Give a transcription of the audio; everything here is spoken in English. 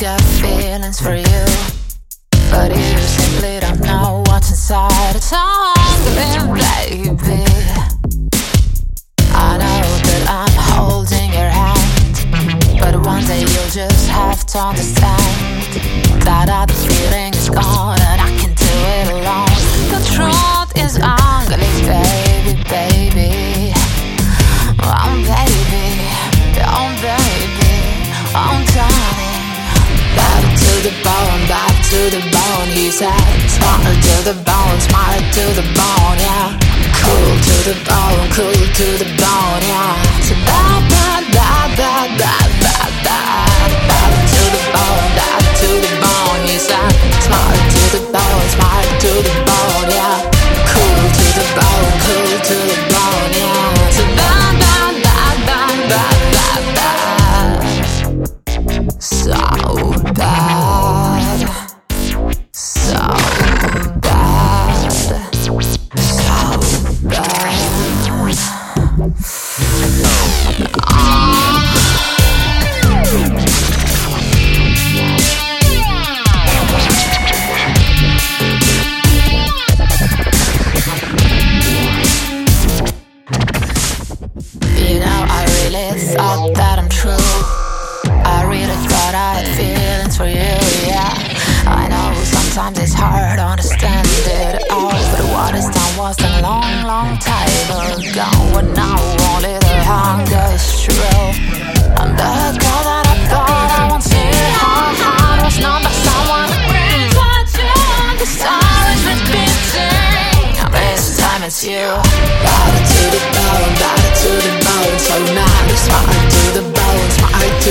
got feelings for you, but you simply don't know what's inside. It's humbling, baby. I know that I'm holding your hand, but one day you'll just have to understand that other feeling is gone and I can do it alone. The truth is ugly. Bone, he said. Smart to the bone, smart to the bone, yeah. Cool to the bone, cool to the bone, yeah. So bad, bad, bad, bad, bad, You know, I really thought that I'm true. I really thought I had feelings for you, yeah. I know sometimes it's hard to understand it all, but what is done was a long, long time ago. And now only the hunger is true. I'm the girl that I thought I once knew. How was not by someone who brings what you. The silence is beating. This time it's you. Body to the to the nice, smart to the bone, smart to